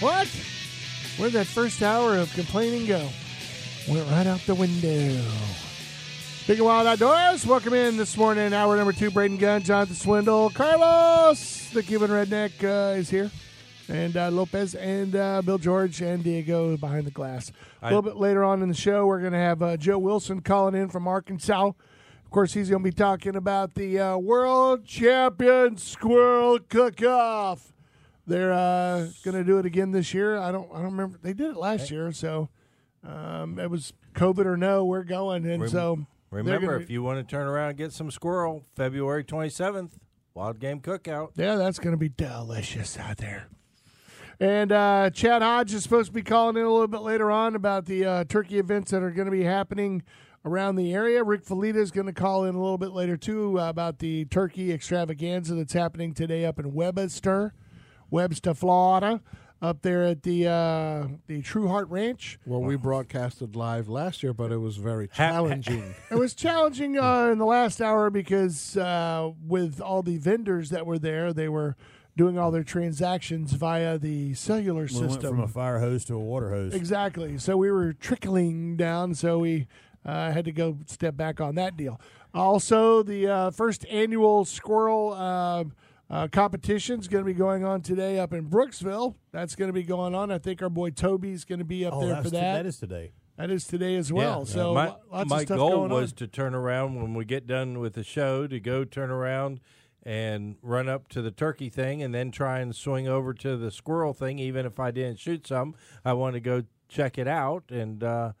What? Where'd that first hour of complaining go? Went right out the window. Big and Wild Outdoors, welcome in this morning. Hour number two, Braden Gunn, Jonathan Swindle, Carlos, the Cuban Redneck uh, is here, and uh, Lopez, and uh, Bill George, and Diego behind the glass. A little bit later on in the show, we're going to have uh, Joe Wilson calling in from Arkansas. Of course, he's going to be talking about the uh, World Champion Squirrel Cook-Off. They're uh, going to do it again this year. I don't. I don't remember. They did it last year, so um, it was COVID or no. We're going, and Rem- so Remember, gonna- if you want to turn around and get some squirrel, February 27th, Wild Game Cookout. Yeah, that's going to be delicious out there. And uh, Chad Hodge is supposed to be calling in a little bit later on about the uh, turkey events that are going to be happening around the area. Rick Felita is going to call in a little bit later too uh, about the turkey extravaganza that's happening today up in Webster, Webster, Florida, up there at the uh, the True Heart Ranch. Well, we broadcasted live last year, but it was very challenging. It was challenging uh, in the last hour because uh, with all the vendors that were there, they were doing all their transactions via the cellular We system. went from a fire hose to a water hose. Exactly. So we were trickling down, so we uh, had to go step back on that deal. Also, the uh, first annual squirrel uh, competition is going to be going on today up in Brooksville. That's going to be going on. I think our boy Toby's going to be up oh, there that's for t- that. that is today. that is today as well. Yeah. So my, lots my of stuff goal going was on. to turn around when we get done with the show to go turn around and run up to the turkey thing and then try and swing over to the squirrel thing. Even if I didn't shoot some, I want to go check it out. And uh,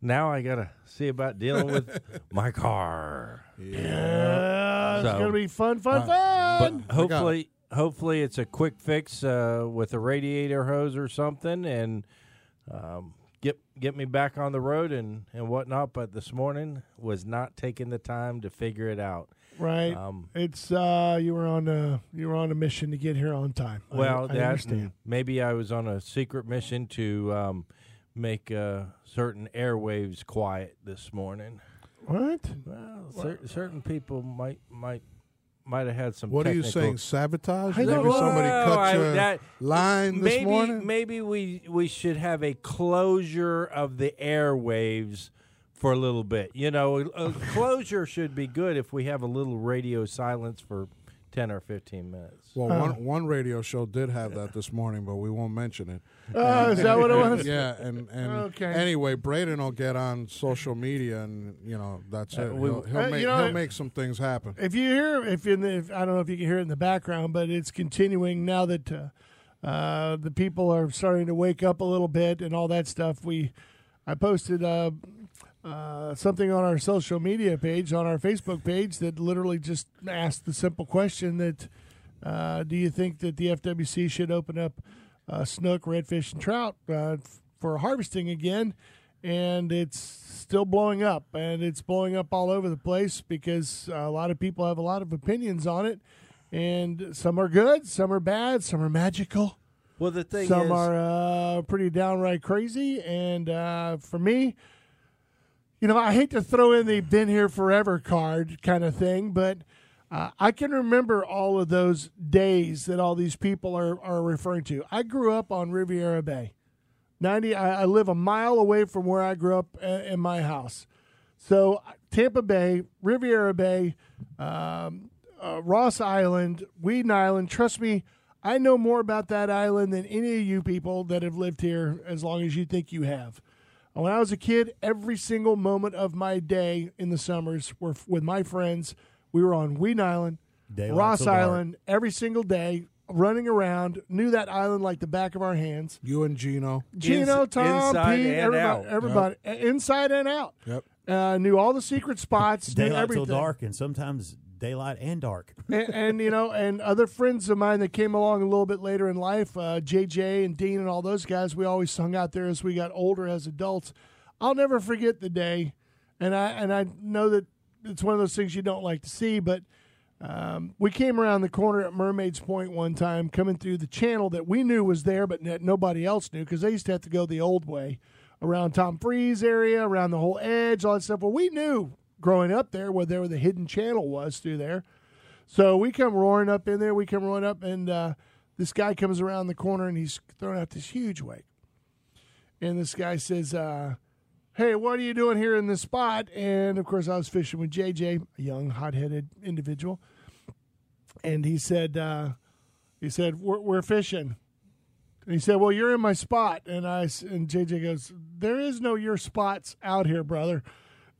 now I got to see about dealing with my car. Yeah, it's So- gonna be fun, fun, But fun. hopefully, hopefully it's a quick fix uh, with a radiator hose or something, and um, get get me back on the road and and whatnot. But this morning was not taking the time to figure it out. right. Um, it's uh, you were on a you were on a mission to get here on time. I- well, I, that understand. maybe I was on a secret mission to um, make uh, certain airwaves quiet this morning. What? Well, cer- certain people might might might have had some. what are you saying? Sabotage? I Maybe somebody cut I- your that- line this maybe, morning. Maybe we we should have a closure of the airwaves for a little bit. You know, a closure should be good if we have a little radio silence for ten or fifteen minutes. Well, one one radio show did have that this morning, but we won't mention it. Oh, is that what it was? yeah, and and Okay. anyway, Braden will get on social media, and you know that's Uh, it. we- He'll, he'll Uh, make you know, he'll make some things happen. If you hear, if in the, if, I don't know if you can hear it in the background, but it's continuing now that uh, uh, the people are starting to wake up a little bit and all that stuff. We, I posted uh, something on our social media page, on our Facebook page, that literally just asked the simple question that uh, Do you think that the FWC should open up uh, snook, redfish, and trout uh, f- for harvesting again? And it's still blowing up, and it's blowing up all over the place because a lot of people have a lot of opinions on it, and some are good, some are bad, some are magical. Well, the thing Some is, are uh, pretty downright crazy, and uh, for me, you know, I hate to throw in the "been here forever" card kind of thing, but uh, I can remember all of those days that all these people are are referring to. I grew up on Riviera Bay, ninety. I, I live a mile away from where I grew up uh, in my house. So Tampa Bay, Riviera Bay, um, uh, Ross Island, Weedon Island. Trust me, I know more about that island than any of you people that have lived here as long as you think you have. When I was a kid, every single moment of my day in the summers were f- with my friends. We were on Weedon Island, Daylight Ross till dark. Island, every single day, running around. Knew that island like the back of our hands. You and Gino. Gino, Ins- Tom, inside Pete, and everybody, out. everybody, inside and out. Yep. Uh, knew all the secret spots. knew Daylight everything. till dark, and sometimes daylight and dark. and, and you know, and other friends of mine that came along a little bit later in life, uh, JJ and Dean and all those guys, we always hung out there as we got older as adults. I'll never forget the day, and I and I know that it's one of those things you don't like to see, but um, we came around the corner at Mermaid's Point one time, coming through the channel that we knew was there, but nobody else knew because they used to have to go the old way around Tom Freeze area, around the whole edge, all that stuff. Well, we knew growing up there where there the hidden channel was through there. So we come roaring up in there. We come roaring up, and uh, this guy comes around the corner and he's throwing out this huge wake. And this guy says, uh, Hey, what are you doing here in this spot? And of course, I was fishing with JJ, a young, hot headed individual. And he said, uh, he said, we're, we're fishing. And he said, "Well, you're in my spot." And I and JJ goes, "There is no your spots out here, brother."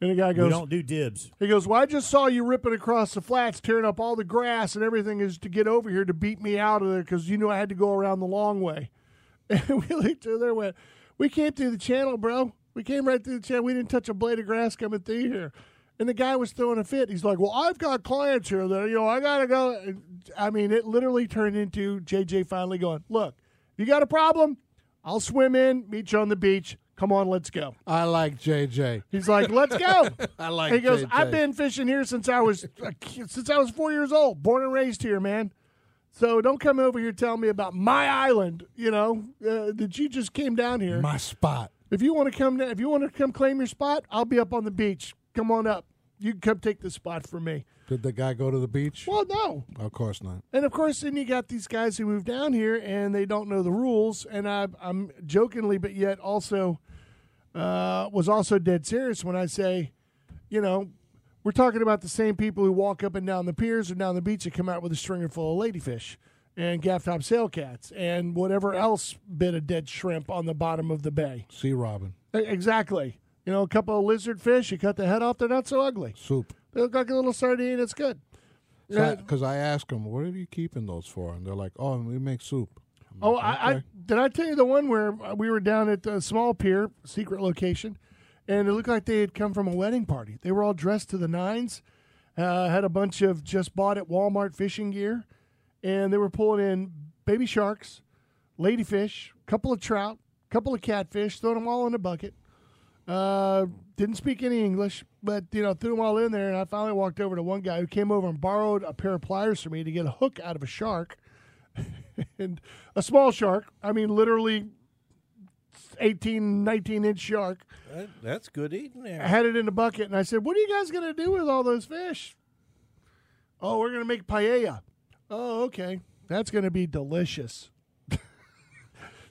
And the guy goes, We don't do dibs. he goes, Well, I just saw you ripping across the flats, tearing up all the grass and everything is to get over here to beat me out of there because you knew I had to go around the long way. And we looked to there and went, We came through the channel, bro. We came right through the channel. We didn't touch a blade of grass coming through here. And the guy was throwing a fit. He's like, Well, I've got clients here that, you know, I got to go. And, I mean, it literally turned into JJ finally going, Look, you got a problem? I'll swim in, meet you on the beach. Come on, let's go. I like JJ. He's like, "Let's go." I like. he goes, JJ. "I've been fishing here since I was since I was four years old, born and raised here, man. So don't come over here telling me about my island. You know uh, that you just came down here. my spot. if you want to come, down, if you want to come claim your spot, I'll be up on the beach. Come on up. You can come take the spot for me. Did the guy go to the beach? Well, no, Of course not. and of course, then you got these guys who move down here and they don't know the rules. And I, I'm jokingly, but yet also uh, was also dead serious when I say, you know, we're talking about the same people who walk up and down the piers and down the beach and come out with a stringer full of ladyfish and gaff top sail cats and whatever else bit of dead shrimp on the bottom of the bay. Sea robin Exactly. You know, a couple of lizard fish, you cut the head off, they're not so ugly. soup. They look like a little sardine, it's good. Yeah. Because I asked them, "What are you keeping those for?" And they're like, "Oh, we make soup." I'm Oh, like, I, I did I tell you the one where uh, we were down at the small pier, secret location, and it looked like they had come from a wedding party. They were all dressed to the nines, uh, had a bunch of just bought at Walmart fishing gear, and they were pulling in baby sharks, ladyfish, couple of trout, couple of catfish, throwing them all in a bucket. Uh, didn't speak any English, but you know threw them all in there. And I finally walked over to one guy who came over and borrowed a pair of pliers from me to get a hook out of a shark and a small shark. I mean, literally 18, 19 inch shark. That, that's good eating I had it in a bucket, and I said, "What are you guys going to do with all those fish?" Oh, we're going to make paella. Oh, okay, that's going to be delicious.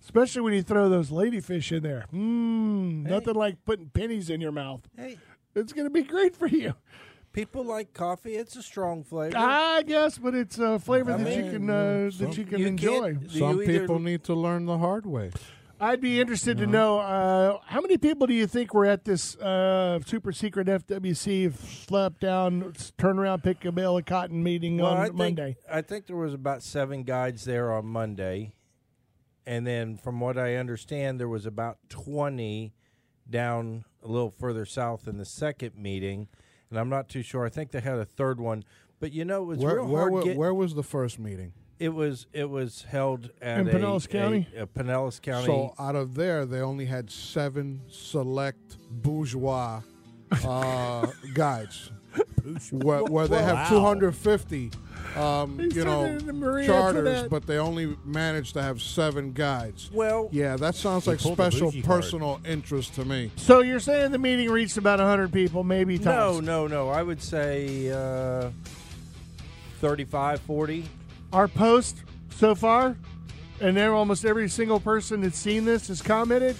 Especially when you throw those ladyfish in there. Mmm, nothing like putting pennies in your mouth. Hey, It's going to be great for you. People like coffee. It's a strong flavor. I guess, but it's a flavor I that you can uh, some- that you can you enjoy. can't- Some people need to learn the hard way. I'd be interested to know uh, how many people do you think were at this uh, super secret FWC slap down, turnaround pick a bale of cotton meeting Well, on I think, Monday? I think there was about seven guides there on Monday, and then from what I understand, there was about twenty down a little further south in the second meeting, and I'm not too sure. I think they had a third one, but you know, it was Where, real where, hard. wa- get- where was the first meeting? it was it was held at In a- Pinellas a- County? a Pinellas County. So out of there, they only had seven select bourgeois uh, guides, where, where they have Wow. 250, um, you know, it in the Marie charters, but they only managed to have seven guides. well, Yeah, that sounds like special bougie card. personal interest to me. So you're saying the meeting reached about 100 people, maybe no, tops. no, no. I would say uh, 35, 40. Our post so far, and there almost every single person that's seen this has commented.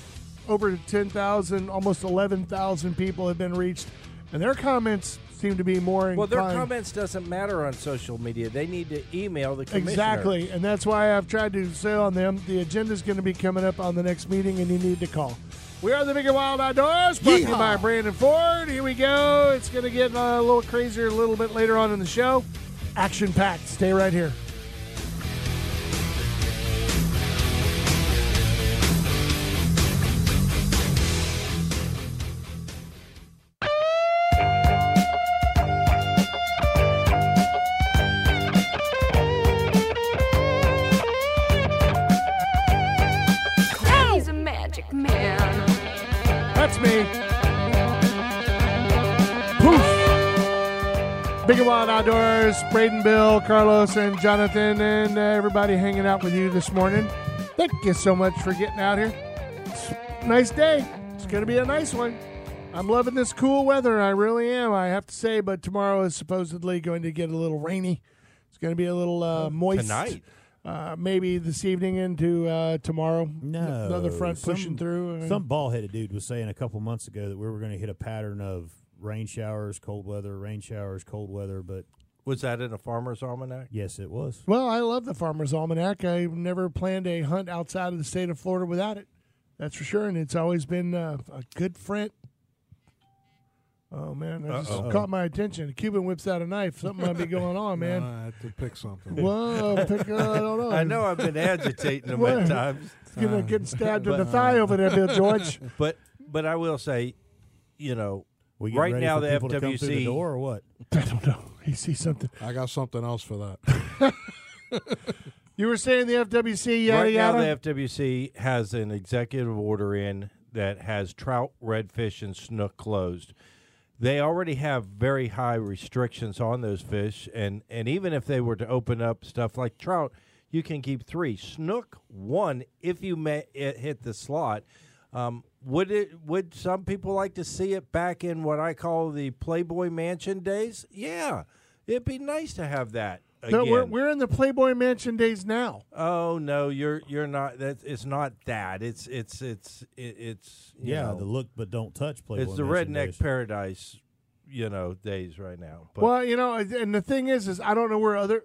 Over 10,000, almost 11,000 people have been reached, and their comments seem to be more Well, their comments doesn't matter on social media. They need to email the commissioner. Exactly, and that's why I've tried to say on them the agenda is going to be coming up on the next meeting, and you need to call. We are the Big and Wild Outdoors, brought to you by Brandon Ford. Here we go. It's going to get uh, a little crazier a little bit later on in the show. Action packed. Stay right here. Outdoors, Braden, Bill, Carlos, and Jonathan, and uh, everybody hanging out with you this morning. Thank you so much for getting out here. It's a nice day. It's going to be a nice one. I'm loving this cool weather. I really am. I have to say, but tomorrow is supposedly going to get a little rainy. It's going to be a little uh, moist Tonight. Uh, maybe this evening into uh, tomorrow. No, another front some- pushing through. Some ball-headed dude was saying a couple months ago that we were going to hit a pattern of rain showers, cold weather, rain showers, cold weather. But Was that in a farmer's almanac? yes, it was. Well, I love the Farmer's Almanac. I've never planned a hunt outside of the state of Florida without it. That's for sure. And it's always been uh, a good friend. Oh, man. That just Uh-oh. caught my attention. A Cuban whips out a knife. Something might be going on, man. I had to pick something. Whoa, pick, uh, I don't know. I know I've been agitating them at times, Getting, Uh, getting stabbed in the thigh over there, Bill George. but but I will say, you know, We Right ready now for the people to come through the FWC door or what? I don't know. He sees something. I got something else for that. You were saying the FWC, yada, right yada? now the FWC has an executive order in that has trout, redfish, and snook closed. They already have very high restrictions on those fish, and and even if they were to open up stuff like trout, you can keep three. Snook one if you may it hit the slot. Um, would it? Would some people like to see it back in what I call the Playboy Mansion days? Yeah, it'd be nice to have that again. no, we're, we're in the Playboy Mansion days now. Oh no, you're you're not. That it's not that. It's it's it's it, it's you Yeah, know, the look but don't touch Playboy. it's the Mansion redneck days. paradise, you know, days right now. But well, you know, and the thing is, is I don't know where other.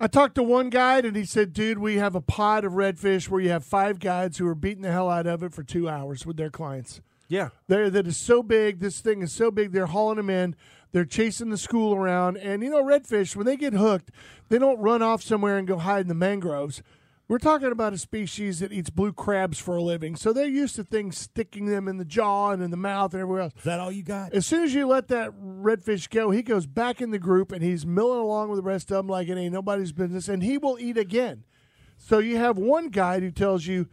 I talked to one guide and he said, "Dude, we have a pod of redfish where you have five guides who are beating the hell out of it for two hours with their clients. yeah, They're, that is so big. This thing is so big. They're hauling them in. They're chasing the school around. And you know, redfish when they get hooked, they don't run off somewhere and go hide in the mangroves. We're talking about a species that eats blue crabs for a living, so they're used to things sticking them in the jaw and in the mouth and everywhere else. Is that all you got? As soon as you let that redfish go, he goes back in the group and he's milling along with the rest of them like it ain't nobody's business, and he will eat again. So you have one guide who tells you,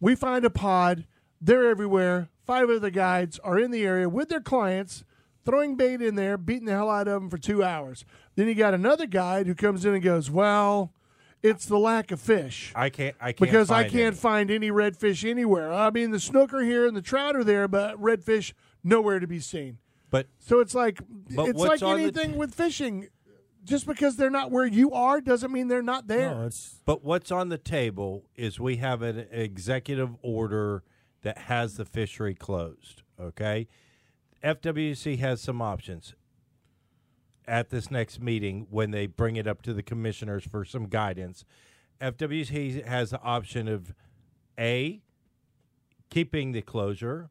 "We find a pod, they're everywhere." Five other guides are in the area with their clients, throwing bait in there, beating the hell out of them for two hours. Then you got another guide who comes in and goes, "Well, it's the lack of fish." I can't. I can't because I can't any. find any redfish anywhere. I mean, the snook are here and the trout are there, but redfish nowhere to be seen. But So it's like it's like on the- anything with fishing. Just because they're not where you are doesn't mean they're not there. No, it's but what's on the table is we have an executive order that has the fishery closed. Okay, FWC has some options at this next meeting when they bring it up to the commissioners for some guidance. FWC has the option of a keeping the closure,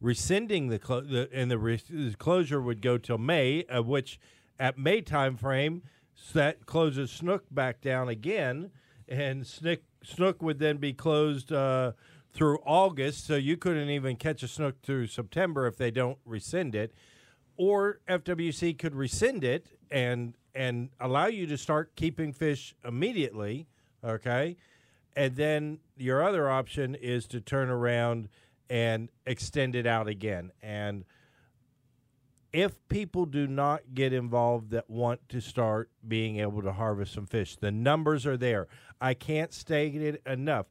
rescinding the, and the, the closure would go till May, of which at May time frame s- that closes Snook back down again, and Snook Snook would then be closed uh, through August, so you couldn't even catch a Snook through September if they don't rescind it, or FWC could rescind it and and allow you to start keeping fish immediately, okay? And then your other option is to turn around and extend it out again. And if people do not get involved that want to start being able to harvest some fish, the numbers are there. I can't state it enough.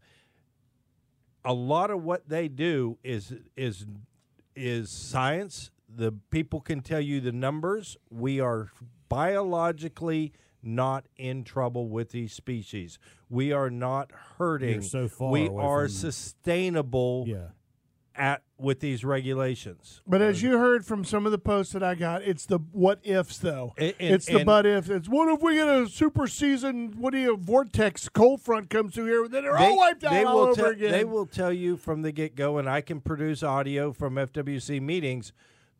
A lot of what they do is is is science. The people can tell you the numbers. We are biologically not in trouble with these species. We are not hurting. You're so far we are from- sustainable yeah. at with these regulations. But as you heard from some of the posts that I got, it's the what ifs though. And- and- it's the and- but if. It's what if we get a super season? What do you vortex cold front comes through here? Then they're all wiped out all will over tell, again. They will tell you from the get go, and I can produce audio from FWC meetings.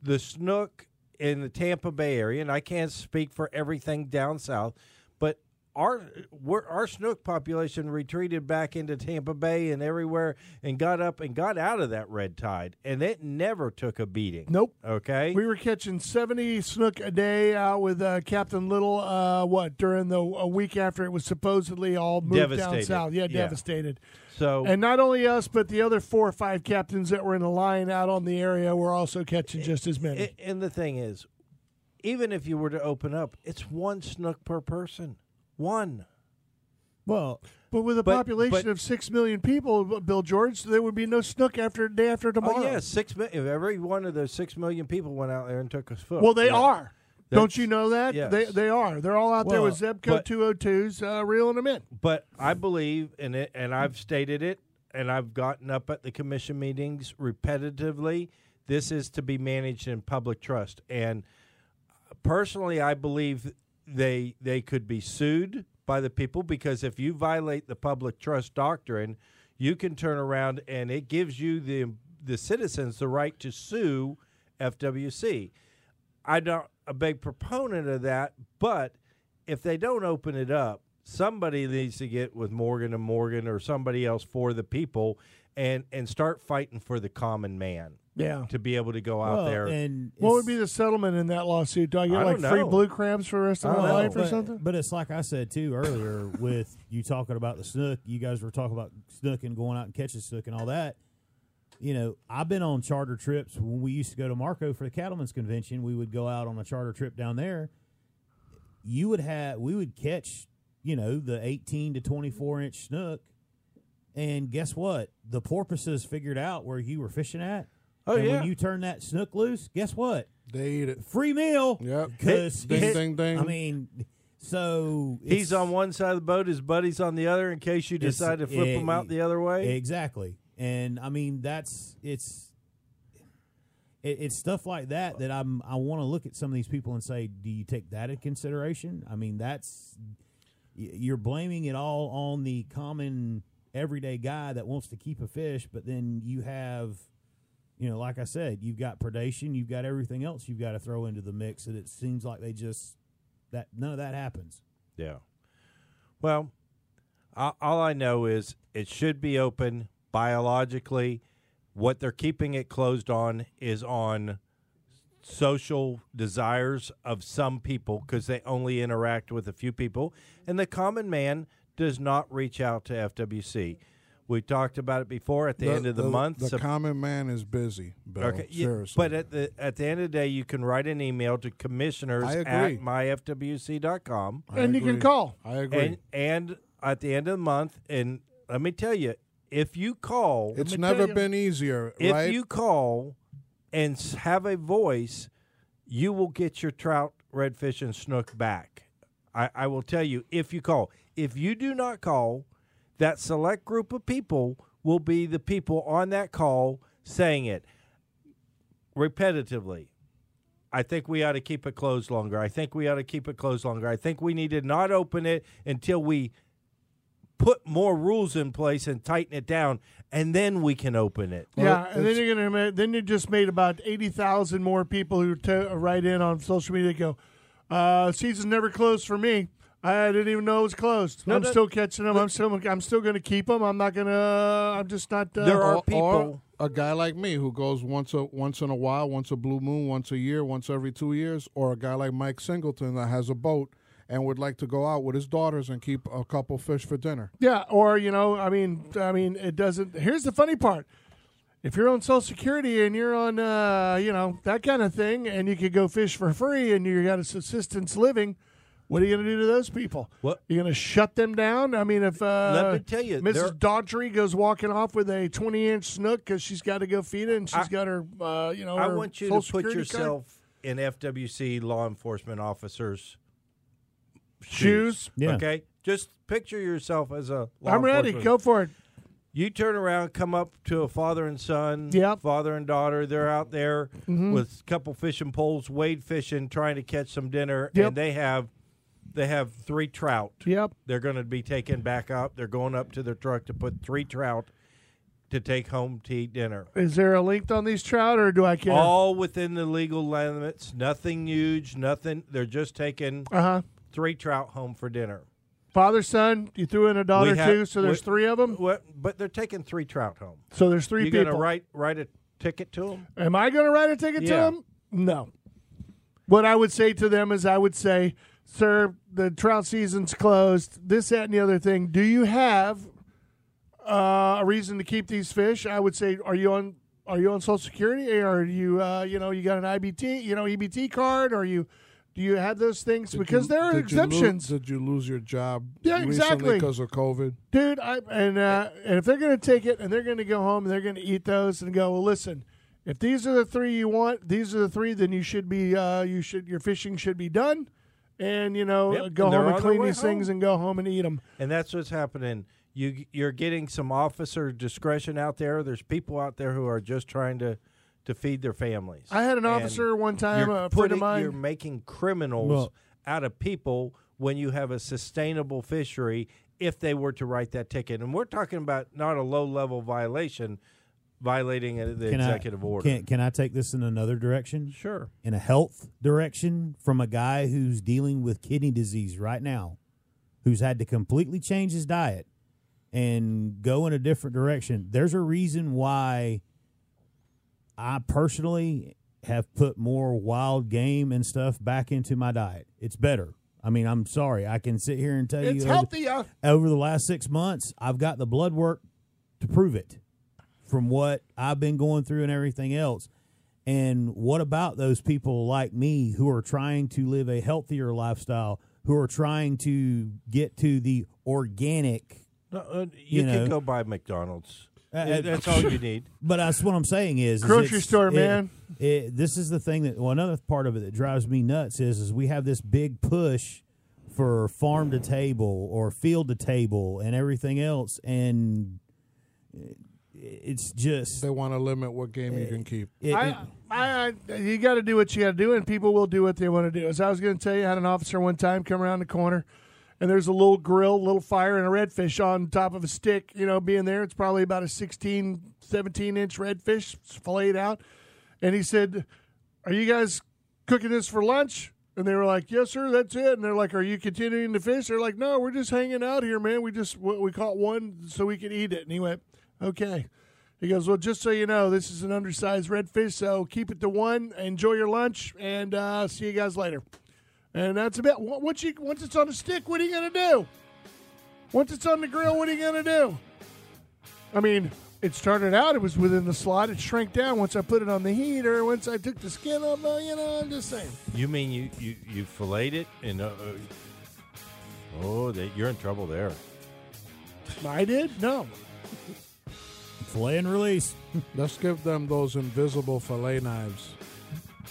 The snook in the Tampa Bay area, and I can't speak for everything down south, our we're, our snook population retreated back into Tampa Bay and everywhere, and got up and got out of that red tide, and it never took a beating. Nope. Okay. We were catching 70 snook a day out with uh, Captain Little, uh, what, during the a week after it was supposedly all moved down south. Yeah, Yeah. devastated. so And not only us, but the other four or five captains that were in the line out on the area were also catching just as many. A- And the thing is, even if you were to open up, it's one snook per person. One. Well, But with a But- population but- of six million people, Bill George, there would be no snook after day after tomorrow. Oh yeah, six. mi- If every one of those six million people went out there and took a foot. Well, they yeah. are. That's- Don't you know that? yes. They they are. They're all out there with Zebco but- 202s uh, reeling them in. But I believe in it, and I've stated it, and I've gotten up at the commission meetings repetitively. This is to be managed in public trust, and personally, I believe they they could be sued by the people because if you violate the public trust doctrine, you can turn around and it gives you the the citizens the right to sue FWC. I'm not a big proponent of that, but if they don't open it up, somebody needs to get with Morgan and Morgan or somebody else for the people and and start fighting for the common man Yeah. to be able to go out well, there. and What would it's- be the settlement in that lawsuit? Do I get I like don't free know. blue crabs for the rest of I my don't know. life or but, something? But it's like I said too earlier with you talking about the snook. You guys were talking about snook and going out and catching snook and all that. You know, I've been on charter trips when we used to go to Marco for the Cattlemen's Convention. We would go out on a charter trip down there. You would have we would catch, you know, the eighteen to twenty four inch snook, and guess what? The porpoises figured out where you were fishing at. Oh, and yeah. when you turn that snook loose, guess what? They eat it. Free meal. Yep. Because Ding, ding, ding. I mean, so He's on one side of the boat, his buddy's on the other in case you decide to flip him out the other way. Exactly, and I mean that's it's it, it's stuff like that that I'm I want to look at some of these people and say, do you take that into consideration? I mean, that's you're blaming it all on the common everyday guy that wants to keep a fish, but then you have. You know, like I said, you've got predation, you've got everything else you've got to throw into the mix, and it seems like they just that none of that happens. Yeah. Well, all I know is it should be open biologically. What they're keeping it closed on is on social desires of some people because they only interact with a few people. And the common man does not reach out to FWC. We talked about it before at the, end of the, month. The Sep- common man is busy, Bill. Okay, Seriously. but at the at the end of the day, you can write an email to commissioners at agree. myfwc.com. I and you can call. I agree. And and at the end of the month, and let me tell you, if you call, it's never you, been easier, If right? you call and have a voice, you will get your trout, redfish, and snook back. I, I will tell you if you call. If you do not call, that select group of people will be the people on that call saying it repetitively. I think we ought to keep it closed longer. I think we ought to keep it closed longer. I think we need to not open it until we put more rules in place and tighten it down, and then we can open it. yeah, and then you're gonna ma- then you just made about eighty thousand more people who to write in on social media. Go, uh, season's never closed for me. I didn't even know it was closed. No, I'm no, still catching them. I'm still I'm still going to keep them. I'm not going to. I'm just not. Uh, There are or, people- or a guy like me who goes once a once in a while, once a blue moon, once a year, once every two years, or a guy like Mike Singleton that has a boat and would like to go out with his daughters and keep a couple fish for dinner. Yeah, or you know, I mean, I mean, it doesn't. Here's the funny part: if you're on Social Security and you're on, uh, you know, that kind of thing, and you could go fish for free and you got a subsistence living, what are you going to do to those people? What- you going to shut them down? I mean, if uh, Let me tell you, Mrs. Daughtry goes walking off with a 20 inch snook because she's got to go feed it, and she's I- got her, uh, you know, I her want you to put Security card. yourself in FWC law enforcement officers' shoes. Yeah. Okay, just picture yourself as a. Law I'm ready. Go for it. You turn around, come up to a father and son, Yep. father and daughter. They're out there Mm-hmm. with a couple fishing poles, wade fishing, trying to catch some dinner, Yep. and they have they have three trout. Yep. They're going to be taken back up. They're going up to their truck to put three trout to take home to eat dinner. Is there a length on these trout, or do I care? All within the legal limits. Nothing huge. Nothing. They're just taking Uh huh. three trout home for dinner. Father, son, you threw in a daughter have- too, so there's we- three of them. But they're taking three trout home. So there's 3 you people. going to write write a ticket to them? Am I going to write a ticket to them? No. What I would say to them is, I would say, "Sir, the trout season's closed. This, that, and the other thing. Do you have uh, a reason to keep these fish?" I would say, "Are you on? Are you on Social Security? Or are you, uh, you know, you got an IBT, you know, EBT card? Or are you Do you have those things? Did because you- there are did you exemptions, did you lose your job? Yeah, exactly. Because of COVID. dude. I and uh, and if they're going to take it and they're going to go home and they're going to eat those and go, well, listen. If these are the three you want, these are the three. Then you should be, uh, you should, your fishing should be done, and you know, Yep, go and home and clean these things and go home and eat them. And that's what's happening. You you're getting some officer discretion out there. There's people out there who are just trying to to feed their families. I had an And officer one time, a friend of putting- You're making criminals Well- out of people when you have a sustainable fishery. If they were to write that ticket, and we're talking about not a low level violation, violating the Can executive I, order. Can, can I take this in another direction? Sure. In a health direction from a guy who's dealing with kidney disease right now, who's had to completely change his diet and go in a different direction. There's a reason why I personally have put more wild game and stuff back into my diet. It's better. I mean, I'm sorry. I can sit here and tell It's you over- healthier. over the last six months, I've got the blood work to prove it from what I've been going through and everything else. And what about those people like me who are trying to live a healthier lifestyle, who are trying to get to the organic? No, uh, you, You can go buy McDonald's. Uh, that's all you need. But that's what I'm saying is, is Grocery it's- store, it- man. it- this is the thing that well, another part of it that drives me nuts is is we have this big push for farm to table or field to table and everything else, and it- it's just They want to limit what game you can keep. it- it- I, I, I, you got to do what you got to do, and people will do what they want to do. As I was going to tell you, I had an officer one time come around the corner, and there's a little grill, little fire, and a redfish on top of a stick. You know, being there, it's probably about a 16, 17 inch redfish filleted out. And he said, "Are you guys cooking this for lunch?" And they were like, "Yes, sir, that's it." And they're like, "Are you continuing to fish?" They're like, "No, we're just hanging out here, man. We just we we caught one so we could eat it." And he went, "Okay." He goes, Well, just so you know, this is an undersized redfish, so keep it to one. Enjoy your lunch, and uh, see you guys later. And that's about once you once it's on the stick. What are you gonna do? Once it's on the grill, what are you gonna do? I mean, it started out; it was within the slot. It shrank down once I put it on the heater. Once I took the skin off, you know, I'm just saying. You mean you you you filleted it and uh, uh, oh, that you're in trouble there. I did no. Fillet and release. Let's give them those invisible fillet knives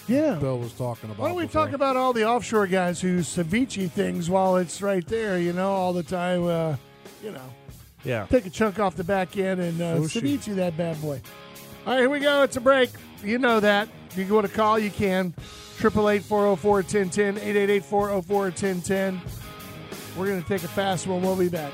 Yeah. Bill was talking about. Why don't we before. talk about all the offshore guys who ceviche things while it's right there? You know, all the time. Uh, you know. Yeah. take a chunk off the back end and uh, Sushi. ceviche that bad boy. All right, here we go. It's a break. You know that. If you want to call, you can. 888-404-1010, 888-404-1010. We're going to take a fast one. We'll be back.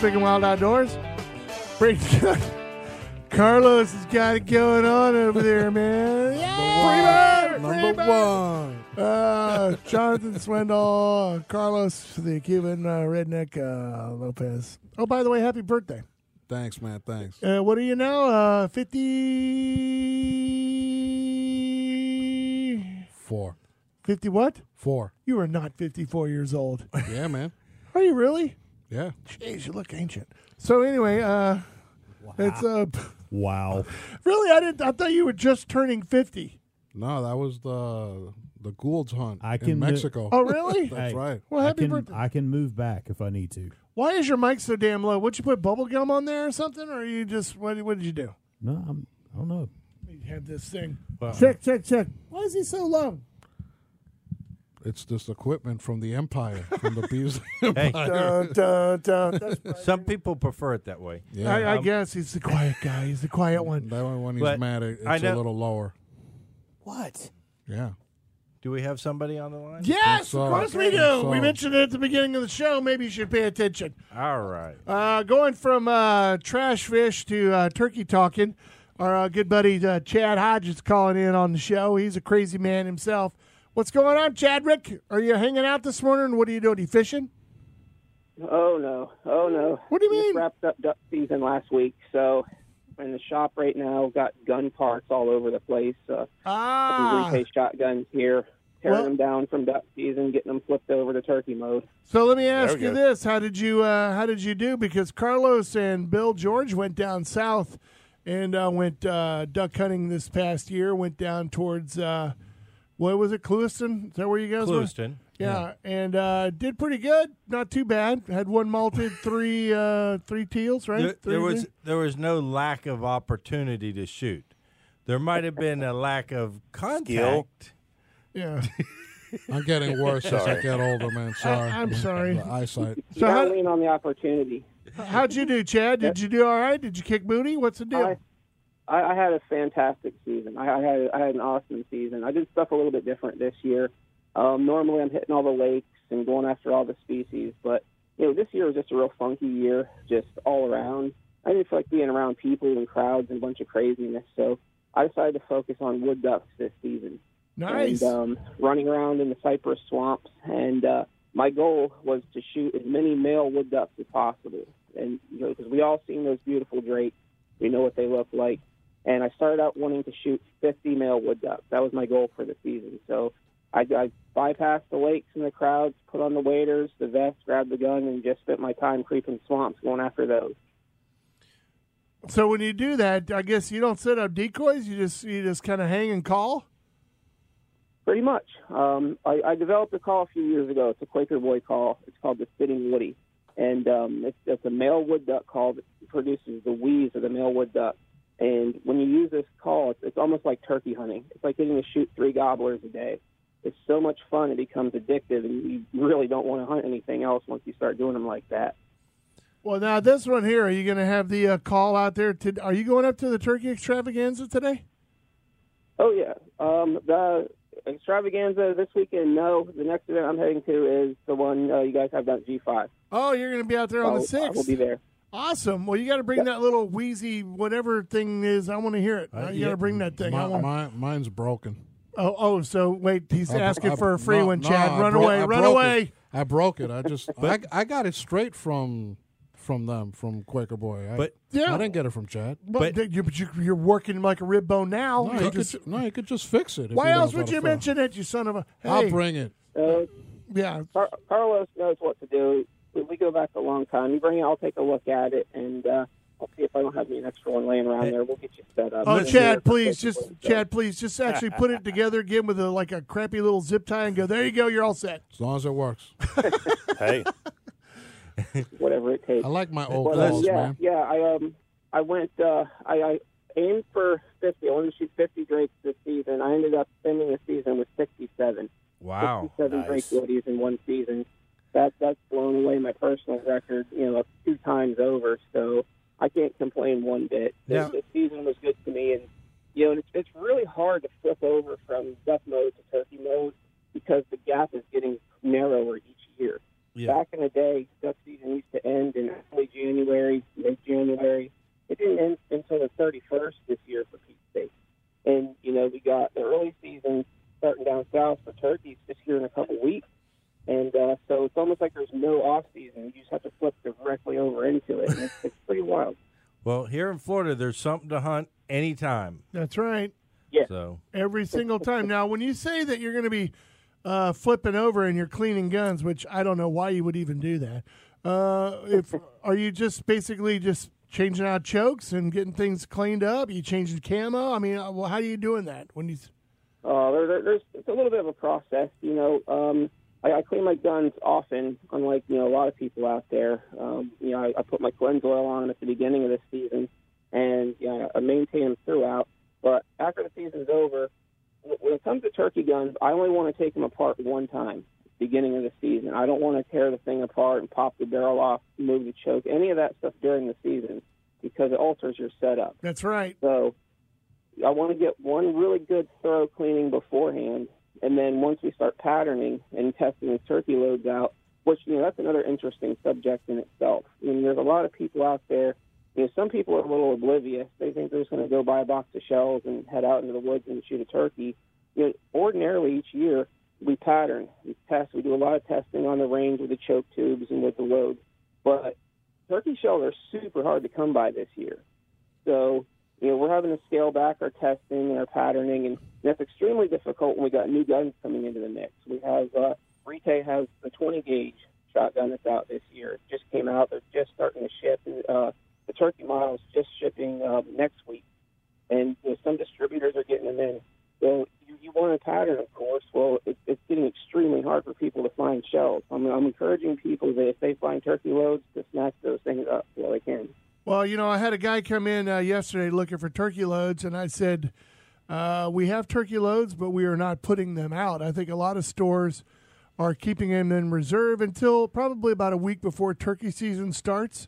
Big and Wild Outdoors. Break. Carlos has got it going on over there, man. Yeah, Freebird, Number Freebird. one. Uh, Jonathan Swindle, Carlos, the Cuban uh, redneck uh, Lopez. Oh, by the way, happy birthday. Thanks, man. Thanks. Uh, what are you now? Uh, 50. Four. 50 what? Four. You are not 54 years old. Yeah, man. Are you really? Yeah. Jeez, you look ancient. So anyway, uh, it's uh, Wow. really I didn't. I thought you were just turning 50. No, that was the the Gould's hunt I can do- Mexico. Oh, really? That's Hey, right. Well, I happy can birthday. I can move back if I need to. Why is your mic so damn low? Would you put bubble gum on there or something, or you just what? What did you do? No, I'm, I don't know. You had this thing. Well, Check, check, check. Why is he so low? It's this equipment from the Empire, from the Beasley Hey, Empire. Dun, dun, dun. Some people prefer it that way. Yeah. I, I Um, guess he's the quiet guy. He's the quiet one. that one when he's But mad, it, I it's know- a little lower. What? Yeah. Do we have somebody on the line? Yes, of course we do. We mentioned it at the beginning of the show. Maybe you should pay attention. All right. Uh, going from uh, trash fish to uh, turkey talking, Our uh, good buddy uh, Chad Hodges calling in on the show. He's a crazy man himself. What's going on, Chadwick? Are you hanging out this morning? What are you doing? Are you fishing? Oh no, oh no. What do you Just mean? wrapped up duck season last week, so in the shop right now, got gun parts all over the place. Uh, Ah, repay shotguns here, tearing Well- them down from duck season, getting them flipped over to turkey mode. so let me ask you go. this: How did you uh, How did you do? Because Carlos and Bill George went down south and uh, went uh, duck hunting this past year. Went down towards uh, what was it, Clewiston? Is that where you guys were? Clewiston. Yeah, and uh, did pretty good. Not too bad. Had one mottled, three uh, three teals, right? There, Three there was things? there was no lack of opportunity to shoot. There might have been a lack of contact. yeah. I'm getting worse as I get older, man. Sorry. I'm sorry. The eyesight. You So gotta how, lean on the opportunity. how'd you do, Chad? Did you do all right? Did you kick booty? What's the deal? I, I, I had a fantastic season. I, I had I had an awesome season. I did stuff a little bit different this year. Um, normally, I'm hitting all the lakes and going after all the species, but you know, this year was just a real funky year, just all around. I didn't feel like being around people and crowds and a bunch of craziness, so I decided to focus on wood ducks this season. nice. and um, running around in the cypress swamps. And uh, my goal was to shoot as many male wood ducks as possible. And you know, because we all seen those beautiful drakes, we know what they look like. And I started out wanting to shoot 50 male wood ducks. That was my goal for the season. So I, I bypassed the lakes and the crowds, put on the waders, the vest, grabbed the gun, and just spent my time creeping swamps going after those. so when you do that, I guess you don't set up decoys. You just you just kind of hang and call. Pretty much. Um, I, I developed a call a few years ago. It's a Quaker Boy call. It's called the Sitting Woody, and um, it's, it's a male wood duck call that produces the wheeze of the male wood duck. And when you use this call, it's, it's almost like turkey hunting. It's like getting to shoot three gobblers a day. It's so much fun; it becomes addictive, and you really don't want to hunt anything else once you start doing them like that. Well, now this one here, are you going to have the uh, call out there? To, are you going up to the turkey extravaganza today? Oh yeah, um, the extravaganza this weekend. No, the next event I'm heading to is the one uh, you guys have down at G5. Oh, you're going to be out there on the I will be there. Awesome. Well, you got to bring that little wheezy whatever thing is. I want to hear it. Uh, you yeah. got to bring that thing. My, want- my, mine's broken. oh, oh. So wait, he's I- asking I- for a free no, one. Chad, I run bro- away, I run away. It. I broke it. I just I, I got it straight from from them from Quaker Boy. I, But Yeah. I didn't get it from Chad. But, But- you, but you, you're working like a rib bone now. No, You you just- could, no, you could just fix it. why else would you mention it, you son of a? Hey, I'll bring it. Uh, yeah. Carlos knows what to do. We, we go back a long time. You bring it, I'll take a look at it, and uh, I'll see if I don't have any extra one laying around there. We'll get you set up. Oh, Chad, please, just Chad, please, just actually put it together again with a like a crappy little zip tie and go. There you go. You're all set. As long as it works. Hey, whatever it takes. I like my old But, uh, yeah, man. yeah. I um, I went. Uh, I, I aimed for fifty. I wanted to shoot fifty drakes this season. I ended up spending the season with sixty-seven. wow, 67 nice. Drake Woodies in one season. That that's blown away my personal record, you know, two times over. So I can't complain one bit. The- Now- the season was good to me, and you know, and it's it's really hard to flip over from duck mode to turkey mode because the gap is getting narrower each year. Yeah. Back in the day, duck season used to end in early January, mid January. It didn't end until the 31st this year for Pete's sake. And, you know, we got the early season starting down south for turkeys just here in a couple weeks. And uh, so it's almost like there's no off season. You just have to flip directly over into it. And it's, it's pretty wild. Well, here in Florida, there's something to hunt anytime. That's right. Yeah. So Every single time. Now, when you say that you're going to be uh, flipping over and you're cleaning guns, which I don't know why you would even do that. Uh, if are you just basically just changing out chokes and getting things cleaned up? you changing camo? I mean, uh, well, how are you doing that when you? Uh, there, there, there's it's a little bit of a process, you know. Um, I, I clean my guns often, unlike you know a lot of people out there. Um, you know, I, I put my Clenzoil on them at the beginning of the season, and you know, maintain them throughout. But after the season's over, when it comes to turkey guns, I only want to take them apart one time, beginning of the season. I don't want to tear the thing apart and pop the barrel off, move the choke, any of that stuff during the season, because it alters your setup. That's right. So I want to get one really good thorough cleaning beforehand, and then once we start patterning and testing the turkey loads out, which you know that's another interesting subject in itself. I mean, there's a lot of people out there you know, some people are a little oblivious. They think they're just going to go buy a box of shells and head out into the woods and shoot a turkey. You know, ordinarily each year we pattern, we test, we do a lot of testing on the range with the choke tubes and with the loads. But turkey shells are super hard to come by this year. So, you know, we're having to scale back our testing and our patterning, and that's extremely difficult when we got new guns coming into the mix. We have uh, Brite has the 20 gauge shotgun that's out this year. It just came out. They're just starting to ship. Uh, the turkey model is just shipping um, next week, and you know, some distributors are getting them in. So you, you want a pattern, of course. Well, it, it's getting extremely hard for people to find shells. I'm, I'm encouraging people that if they find turkey loads, to snatch those things up while they can. Well, you know, I had a guy come in uh, yesterday looking for turkey loads, and I said, uh, "We have turkey loads, but we are not putting them out." I think a lot of stores are keeping them in reserve until probably about a week before turkey season starts.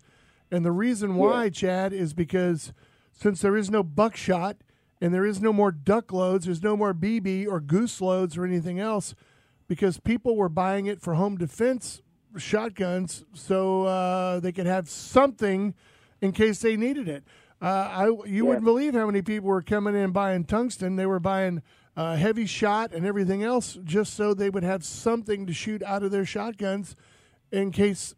And the reason why, Yeah. Chad, is because since there is no buckshot and there is no more duck loads, there's no more BB or goose loads or anything else, because people were buying it for home defense shotguns so uh, they could have something in case they needed it. Uh, I you wouldn't believe how many people were coming in buying tungsten. They were buying uh, heavy shot and everything else just so they would have something to shoot out of their shotguns in case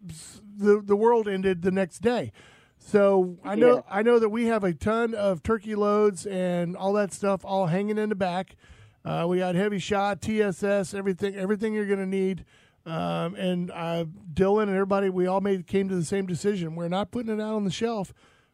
the the world ended the next day. So I know Yeah. I know that we have a ton of turkey loads and all that stuff all hanging in the back. Uh, we got heavy shot, TSS, everything everything you're going to need. Um, and uh, Dylan and everybody, we all made came to the same decision. We're not putting it out on the shelf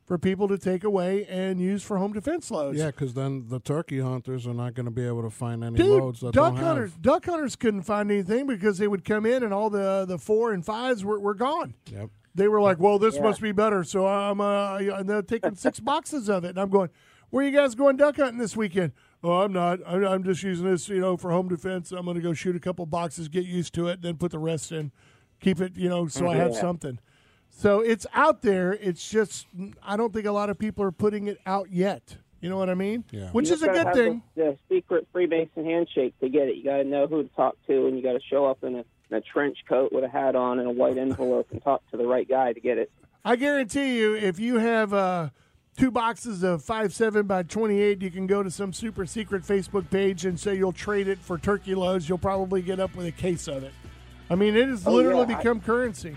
for people to take away and use for home defense loads. Yeah, because then the turkey hunters are not going to be able to find any Dude, loads that duck hunters, have. duck hunters couldn't find anything because they would come in and all the the four and fives were, were gone. Yep. They were like, "Well, this Yeah. must be better," so I'm uh, and they're taking six boxes of it, and I'm going, "Where are you guys going duck hunting this weekend?" Oh, I'm not. I'm, I'm just using this, you know, for home defense. I'm going to go shoot a couple boxes, get used to it, then put the rest in, keep it, you know, so I have something. So it's out there. It's just I don't think a lot of people are putting it out yet. You know what I mean? Yeah. Which You is a good have thing. The, the secret Freemason handshake to get it. You got to know who to talk to, and you got to show up in a, in a trench coat with a hat on and a white envelope and talk to the right guy to get it. I guarantee you, if you have uh, two boxes of five seven by twenty eight, you can go to some super secret Facebook page and say you'll trade it for turkey loads. You'll probably get up with a case of it. I mean, it has Oh, literally yeah, I- become currency.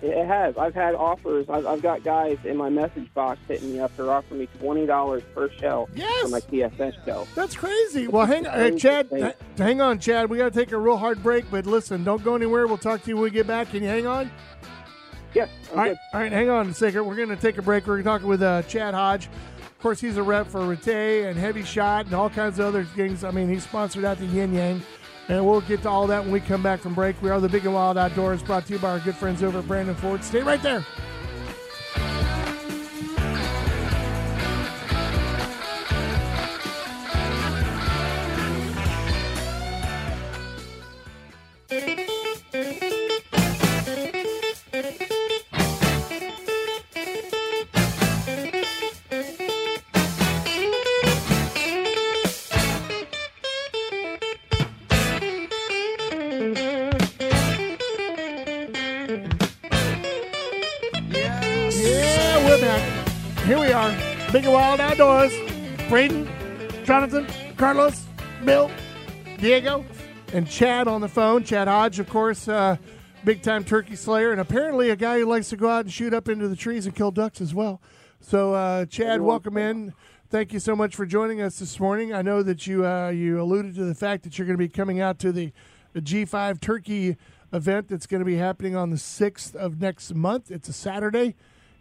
It has. I've had offers. I've, I've got guys in my message box hitting me up. They're offering me twenty dollars per shell Yes. for my TSS shell. That's crazy. Well, hang on, hey, Chad. h- hang on, Chad. We got to take a real hard break, but listen, don't go anywhere. We'll talk to you when we get back. Can you hang on? Yeah, I'm All right, good. all right, hang on a second. We're going to take a break. We're talking with uh, Chad Hodge. Of course, he's a rep for Rite and Heavy Shot and all kinds of other things. I mean, he's sponsored out the Yin Yang. And we'll get to all that when we come back from break. We are the Big and Wild Outdoors, brought to you by our good friends over at Brandon Ford. Stay right there. Braden, Jonathan, Carlos, Bill, Diego, and Chad on the phone. Chad Hodge, of course, uh, big time turkey slayer, and apparently a guy who likes to go out and shoot up into the trees and kill ducks as well. So, uh, Chad, welcome in. Thank you so much for joining us this morning. I know that you uh, you alluded to the fact that you're going to be coming out to the, the G5 Turkey event that's going to be happening on the 6th of next month. It's a Saturday.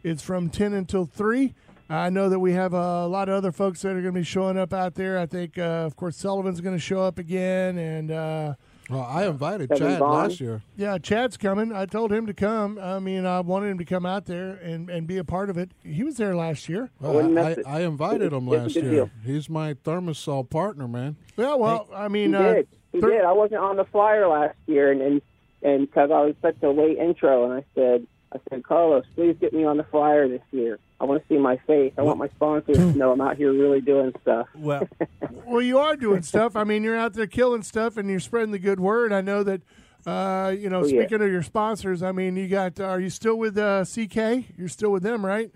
It's from 10 until 3. I know that we have a lot of other folks that are going to be showing up out there. I think, uh, of course, Sullivan's going to show up again. And uh, Well, I invited Kevin Chad Bond. last year. yeah, Chad's coming. I told him to come. I mean, I wanted him to come out there and, and be a part of it. He was there last year. Well, wouldn't I. I invited him last year. deal. He's my Thermacell partner, man. Yeah, well, I He mean, uh, did. He thir- did. I wasn't on the flyer last year, and and and because I was such a late intro, and I said, I said, Carlos, please get me on the flyer this year. I want to see my face. I want my sponsors to know I'm out here really doing stuff. Well, well, you are doing stuff. I mean, you're out there killing stuff and you're spreading the good word. I know that. Uh, you know, Oh, yeah. speaking of your sponsors, I mean, you got. Are you still with uh, CK? You're still with them, right?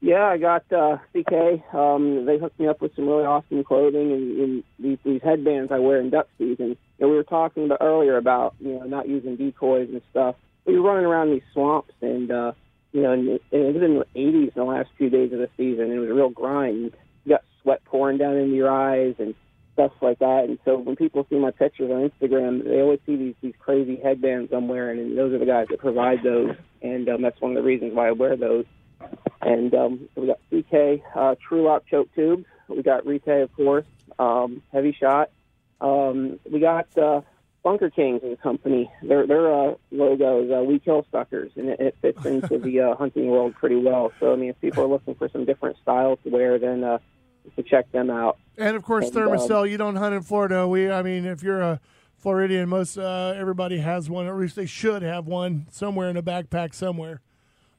Yeah, I got uh, CK. Um, they hooked me up with some really awesome clothing and, and these, these headbands I wear in duck season. And we were talking about earlier about you know not using decoys and stuff. We were running around these swamps, and uh, you know, and it, was in the 80s in the last few days of the season. And it was a real grind. You got sweat pouring down into your eyes and stuff like that. And so when people see my pictures on Instagram, they always see these these crazy headbands I'm wearing, and those are the guys that provide those. And um, that's one of the reasons why I wear those. And um, we got CK, uh, Trulock Choke Tubes. We got Rite, of course, um, Heavy Shot. Um, we got uh, Bunker Kings is a company. Their their uh, logo is uh, "We Kill Suckers," and it, it fits into the uh, hunting world pretty well. So I mean, if people are looking for some different styles to wear, then uh, to check them out. And of course, And, Thermacell. you don't hunt in Florida. We, I mean, if you're a Floridian, most uh, everybody has one, or at least they should have one somewhere in a backpack somewhere.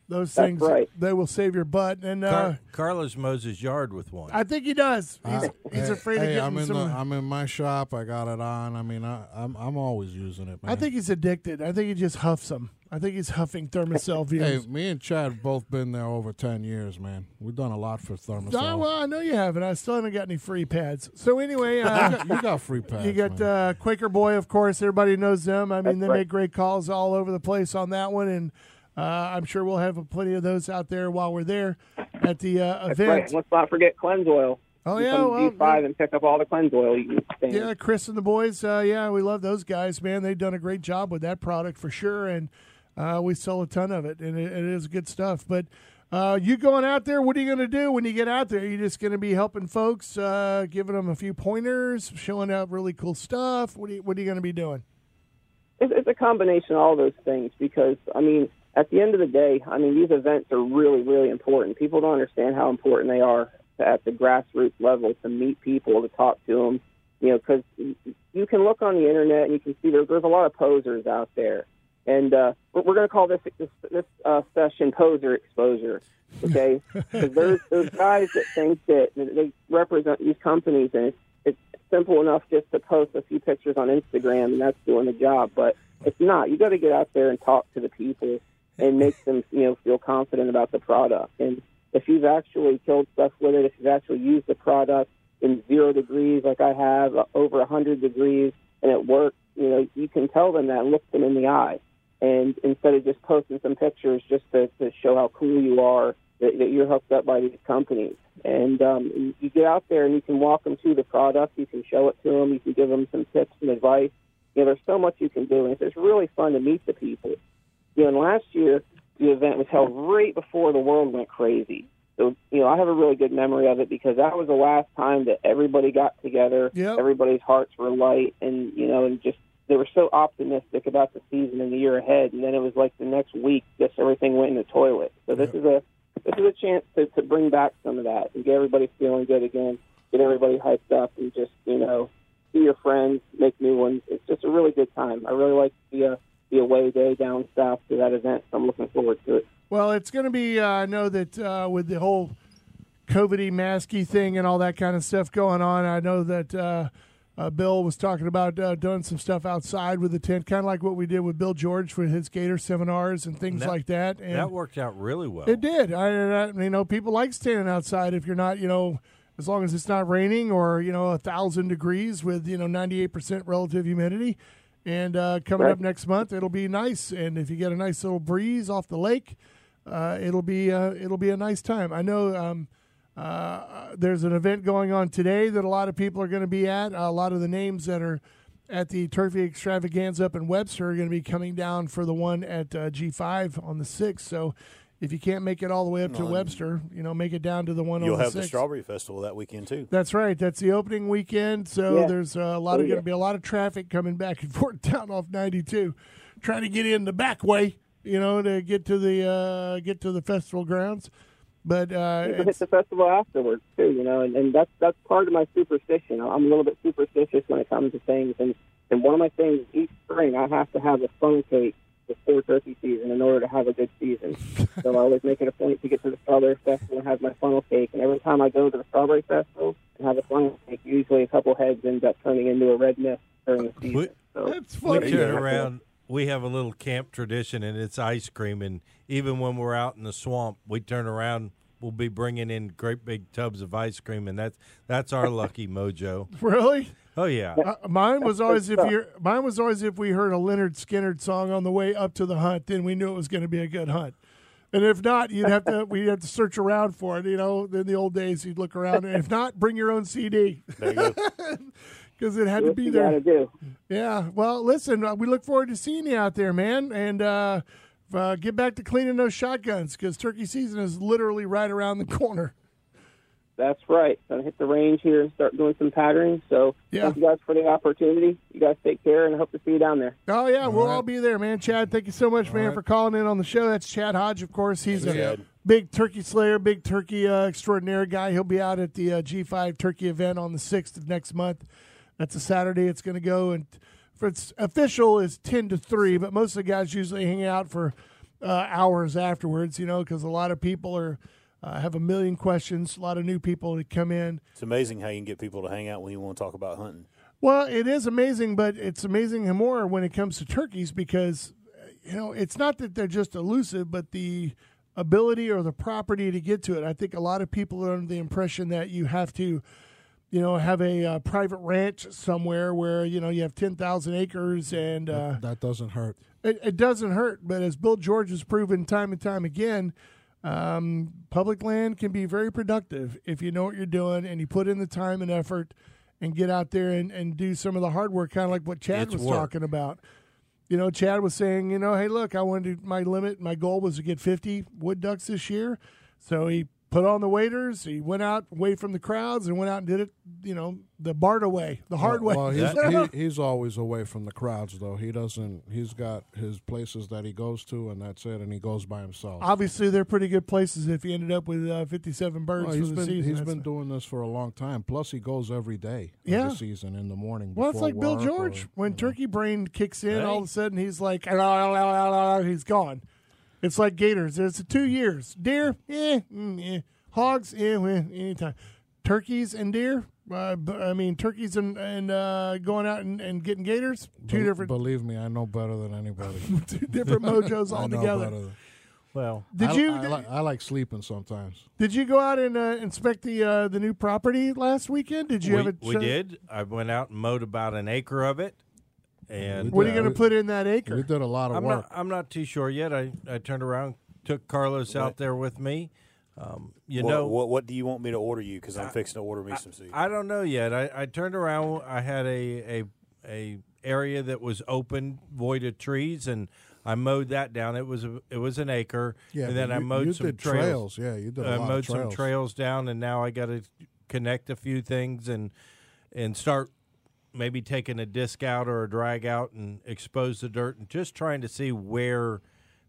Those That's things, right. they will save your butt. And uh, Car- Carlos mows his yard with one. I think he does. He's, Uh, he's hey, afraid hey, of I'm in some. the, I'm in my shop. I got it on. I mean, I, I'm I'm always using it. Man. I think he's addicted. I think he just huffs them. I think he's huffing Thermacell Hey, views. me and Chad both been there over ten years, man. We've done a lot for Thermacell. Oh, well, I know you haven't. I still haven't got any free pads. So anyway, you, uh, got, you got free pads. you got man. uh, Quaker Boy, of course. Everybody knows them. I mean, That's they right. make great calls all over the place on that one, and uh, I'm sure we'll have plenty of those out there while we're there at the uh, event. right. Let's not forget Clenzoil. Oh You yeah, come well, G5 and pick up all the Clenzoil you can yeah, Chris and the boys. Uh, yeah, we love those guys, man. They've done a great job with that product for sure, and uh, we sell a ton of it, and it, it is good stuff. But uh, you going out there? What are you going to do when you get out there? you just going to be helping folks, uh, giving them a few pointers, showing out really cool stuff. What are you, What are you going to be doing? it's, it's a combination of all those things because I mean, at the end of the day, I mean, these events are really, really important. People don't understand how important they are at the grassroots level to meet people, to talk to them. You know, because you can look on the internet and you can see there, there's a lot of posers out there, and uh, we're, we're going to call this this, this uh, session poser exposure. Okay, because there's those guys that think that they represent these companies, and it's it's simple enough just to post a few pictures on Instagram, and that's doing the job. But it's not. You got to get out there and talk to the people and make them, you know, feel confident about the product. And if you've actually killed stuff with it, if you've actually used the product in zero degrees, like I have, uh, over a hundred degrees, and it works, you know, you can tell them that and look them in the eye. And instead of just posting some pictures just to, to show how cool you are, that, that you're hooked up by these companies. And um, you get out there and you can walk them through the product. You can show it to them. You can give them some tips and advice. You know, there's so much you can do, and it's just really fun to meet the people. You know, and last year the event was held right before the world went crazy. So, you know, I have a really good memory of it because that was the last time that everybody got together. Yep. Everybody's hearts were light, and you know, and just they were so optimistic about the season and the year ahead. And then it was like the next week, just everything went in the toilet. So this is a this is a chance to, to bring back some of that and get everybody feeling good again, get everybody hyped up, and just you know, see your friends, make new ones. It's just a really good time. I really like the uh, the away day down south to that event. So I'm looking forward to it. Well, it's going to be. Uh, I know that uh, with the whole COVIDy masky thing and all that kind of stuff going on, I know that uh, uh, Bill was talking about uh, doing some stuff outside with the tent, kind of like what we did with Bill George for his Gator seminars and things That- like that. And that worked out really well. it did. I, I, you know, people like standing outside if you're not, you know, as long as it's not raining or you know a thousand degrees with you know 98 percent relative humidity. And uh, coming Right. up next month, it'll be nice. And if you get a nice little breeze off the lake, uh, it'll be uh, it'll be a nice time. I know um, uh, there's an event going on today that a lot of people are going to be at. a lot of the names that are at the Turfy Extravaganza up in Webster are going to be coming down for the one at uh, G5 on the sixth. So. If you can't make it all the way up to No, and Webster, you know, make it down to the one You'll have the Strawberry Festival that weekend too. That's right. That's the opening weekend. So Yeah. there's a lot Oh, of going yeah. to be a lot of traffic coming back and forth down off 92, trying to get in the back way, you know, to get to the uh, get to the festival grounds. But uh, you can hit it's, the festival afterwards too, you know, and, and that's that's part of my superstition. I'm a little bit superstitious when it comes to things, and and one of my things each spring I have to have a fun cake before turkey season in order to have a good season. so I always make it a point to get to the strawberry festival and have my funnel cake. And every time I go to the strawberry festival and have a funnel cake, usually a couple heads end up turning into a red mist during the season. We- so that's we turn around. We have a little camp tradition, and it's ice cream. And even when we're out in the swamp, we turn around we'll be bringing in great big tubs of ice cream, and that's that's our lucky mojo. Really? Oh yeah, Uh, mine was always if stuff. you mine was always if we heard a Lynyrd Skynyrd song on the way up to the hunt, then we knew it was going to be a good hunt. And if not, you'd have to we'd have to search around for it. You know, in the old days, you'd look around, and if not, bring your own CD There you go. because it had to be there. gotta do. Yeah. Well, listen, uh, we look forward to seeing you out there, man, and uh, uh, get back to cleaning those shotguns because turkey season is literally right around the corner. That's right. Gonna hit the range here and start doing some patterning. So Yeah. thank you guys for the opportunity. You guys take care, and I hope to see you down there. Oh yeah, we'll right. all be there, man. Chad, thank you so much, man, right. for calling in on the show. That's Chad Hodge, of course. He's a Chad. big turkey slayer, big turkey uh, extraordinaire guy. He'll be out at the uh, G5 Turkey event on the sixth of next month. That's a Saturday. It's going to go and for its official is ten to three, but most of the guys usually hang out for uh, hours afterwards. You know, because a lot of people are. Uh, have a million questions. A lot of new people that come in. It's amazing how you can get people to hang out when you want to talk about hunting. Well, it is amazing, but it's amazing and more when it comes to turkeys because, uh, you know, it's not that they're just elusive, but the ability or the property to get to it. I think a lot of people are under the impression that you have to, you know, have a uh, private ranch somewhere where, you know, you have 10,000 acres and uh, that doesn't hurt. it, it doesn't hurt. But as Bill George has proven time and time again, um, public land can be very productive if you know what you're doing and you put in the time and effort and get out there and, and do some of the hard work, kind of like what Chad It's was work. talking about. You know, Chad was saying, you know, hey, look, I wanted to, my limit, my goal was to get 50 wood ducks this year. So he put on the waiters. He went out away from the crowds and went out and did it, you know, the BARTA way, the hard way. Well, he's, he, he's always away from the crowds, though. He doesn't. He's got his places that he goes to, and that's it. And he goes by himself. Obviously, they're pretty good places if he ended up with uh, 57 birds Well, for the been season. he's been doing this for a long time. Plus, he goes every day Yeah. the season in the morning. Well, it's like Bill work or- George. When Turkey Brain kicks in, Right. all of a sudden he's like, he's gone. It's like Gators. It's two years. Deer, eh, mm, eh. Hogs, eh, well, anytime. Turkeys and deer. Uh, b- I mean, turkeys and and uh, going out and, and getting gators. Two Bel- different, Believe me, I know better than anybody. two different mojos I know altogether. well, Did I, you I, did, like, I like sleeping sometimes. did you go out and uh, inspect the uh, the new property last weekend? Did you we, have a we did. I went out and mowed about an acre of it, and What are you Yeah, going to put in that acre? We did a lot of I'm work. not. I'm not too sure yet. I, I turned around, took Carlos out there with me. Um, you what, know, what, what do you want me to order you? Because I'm fixing to order me some seeds. I don't know yet. I, I turned around. I had a, a a area that was open, void of trees, and I mowed that down. It was a, it was an acre, yeah, and then but I mowed you some did trails. Yeah, you did a I lot mowed of trails. some trails down, and now I got to connect a few things and and start maybe taking a disc out or a drag out and expose the dirt and just trying to see where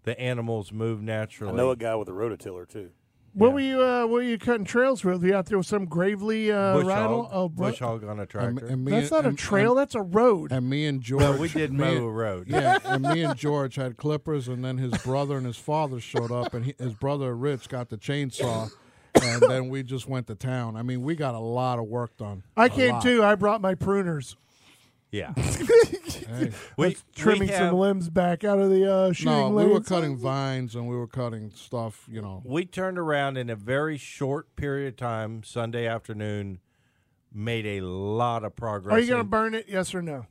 the animals move naturally. I know a guy with a rototiller too. What Yeah. were you? Uh, what were you cutting trails with? Were you out there with some gravely uh, bush rifle? hog, Oh, bro- bush hog on a tractor. and me that's and- not a and- trail. that's a road. And, and me and George. well, we did me mow a road. Yeah, and me and George had clippers, and then his brother and his father showed up, and he, his brother Rich got the chainsaw, and then we just went to town. I mean, we got a lot of work done. I A came lot. too. I brought my pruners. Yeah. Hey. We, trimming we have, some limbs back out of the uh, shooting No, we were cutting vines and we were cutting stuff. You know, we turned around in a very short period of time, Sunday afternoon, made a lot of progress. Are you going to burn it? Yes or no?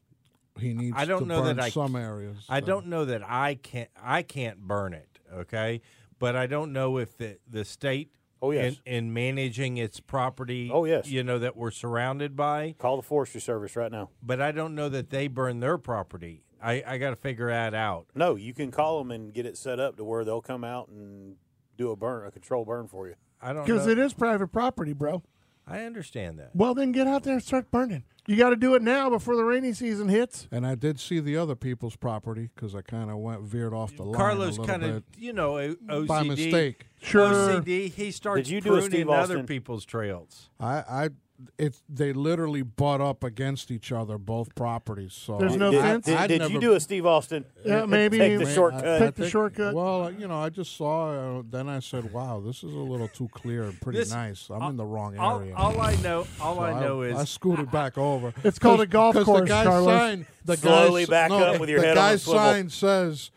he needs I don't to know burn that I some areas. I so. don't know that I can't I can't burn it, okay? But I don't know if the the state Oh, yes. in, in managing its property Oh, yes. you know that we're surrounded by, Call the forestry service right now. but I don't know that they burn their property. I, I got to figure that out. No, you can call them and get it set up to where they'll come out and do a burn, a control burn for you. I don't Because it is private property, bro. I understand that. Well, then get out there and start burning. You got to do it now before the rainy season hits. And I did see the other people's property because I kind of went veered off the line Carlos kind of, you know, O- OCD. by mistake. Sure. OCD. He starts Did you do a pruning Steve other people's trails. I, I, it's they literally butt up against each other, both properties. So There's no did, fence? Did, I'd did never- you do a Steve Austin? Yeah, maybe. Take the May- shortcut. Take the shortcut. Well, you know, I just saw. Uh, then I said, "Wow, this is a little too clear and pretty This- nice. I'm in the wrong All, area." all I know, all So I know is I scooted back over. It's called a golf course, The guy's Carlos. sign, the Slowly guy's, back no, up with your the head on the guy's sign says,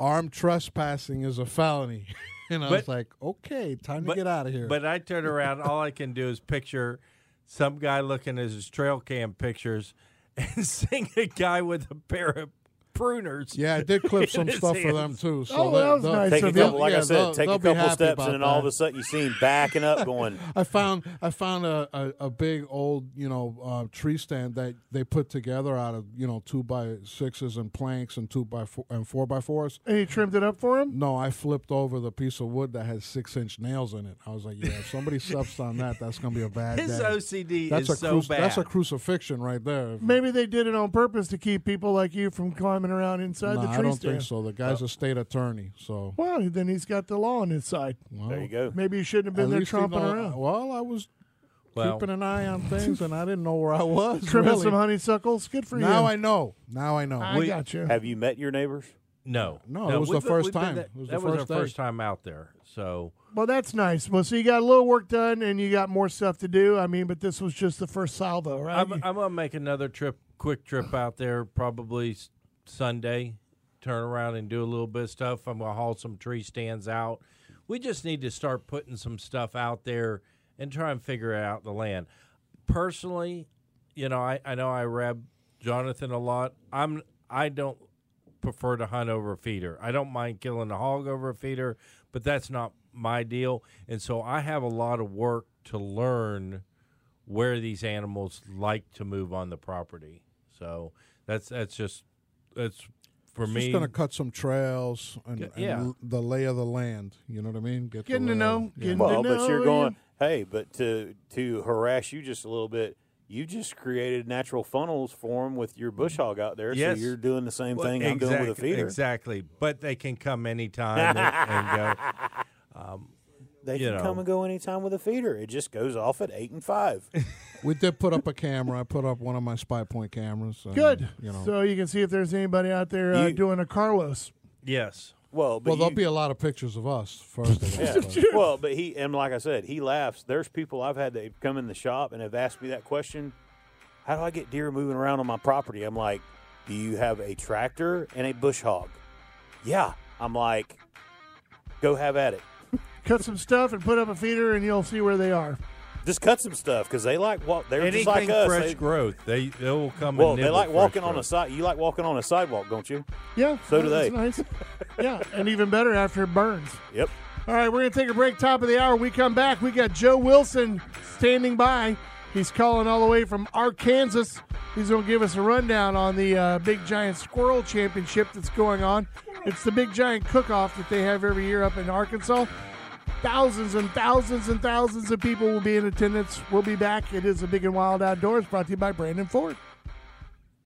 "Armed trespassing is a felony." And I But- was like, okay, time to get out of here. But I turn around, all I can do is picture some guy looking at his trail cam pictures and seeing a guy with a pair of pruners. yeah, I did clip some his stuff for them too. So Oh, they- that was nice Take a of you. couple, like Yeah, I said, they'll- take they'll a couple steps, and then all of a sudden you see him backing up, going, I found I found a, a, a big old you know uh, tree stand that they put together out of you know two by sixes and planks and two by four, and four by fours. And you trimmed it up for him? No, I flipped over the piece of wood that had six inch nails in it. I was like, yeah, if somebody steps on that, that's gonna be a bad His day. OCD that's is a so cruci- bad. that's a crucifixion right there. Maybe they did it on purpose to keep people like you from climbing around inside Nah, the tree I don't stand. think so. The guy's a state attorney, so Well, then he's got the law on his side. well, there you go. Maybe he shouldn't have at been there tromping know- around. Well, I was well, keeping an eye on things, and I didn't know where I was. Trimming really. some honeysuckles. Good for now you. Now I know. Now I know. I We- got you. Have you met your neighbors? no, No, it was the first time. there- It was the that was first our day. first time out there. So Well, that's nice. Well, so you got a little work done, and you got more stuff to do. I mean, but this was just the first salvo, right? I'm, I'm gonna make another trip, quick trip out there, probably s- Sunday. Turn around and do a little bit of stuff. I'm gonna haul some tree stands out. We just need to start putting some stuff out there and try and figure out the land. Personally, you know, I, I know I reb Jonathan a lot. I'm I don't prefer to hunt over a feeder. I don't mind killing a hog over a feeder, but that's not my deal. And so I have a lot of work to learn where these animals like to move on the property. So that's that's just that's for Just me. gonna cut some trails and, and Yeah. l- the lay of the land. You know what I mean? Get the Getting to know, of- getting Well, to but you're going, hey, but to to harass you just a little bit, you just created natural funnels for them with your bush hog out there. Yes. So you're doing the same Well, thing I'm doing with a exactly- feeder. Exactly, but they can come anytime and, and go. Um, they can know. come and go anytime with a feeder. It just goes off at eight and five. We did put up a camera. I put up one of my Spypoint cameras. and, Good. You know. So you can see if there's anybody out there uh, You- doing a Carlos. Yes, well, but well, there'll you- be a lot of pictures of us first. Of all, Yeah. but- well, but he and like I said, he laughs. There's people I've had that come in the shop and have asked me that question: How do I get deer moving around on my property? I'm like, Do you have a tractor and a bush hog? Yeah. I'm like, Go have at it. Cut some stuff and put up a feeder, and you'll see where they are. Just cut some stuff because they like walk. They're anything just like us. fresh They, growth, they they will come. well, and they like fresh walking on a side. You like walking on a sidewalk, don't you? Yeah. So do that's they. Nice. yeah, and even better after it burns. Yep. All right, we're going to take a break. Top of the hour. We come back. We got Joe Wilson standing by. He's calling all the way from Arkansas. He's going to give us a rundown on the uh, Big Giant Squirrel Championship that's going on. It's the Big Giant Cook-Off that they have every year up in Arkansas. Thousands and thousands and thousands of people will be in attendance. We'll be back. It is a Big and Wild Outdoors brought to you by Brandon Ford.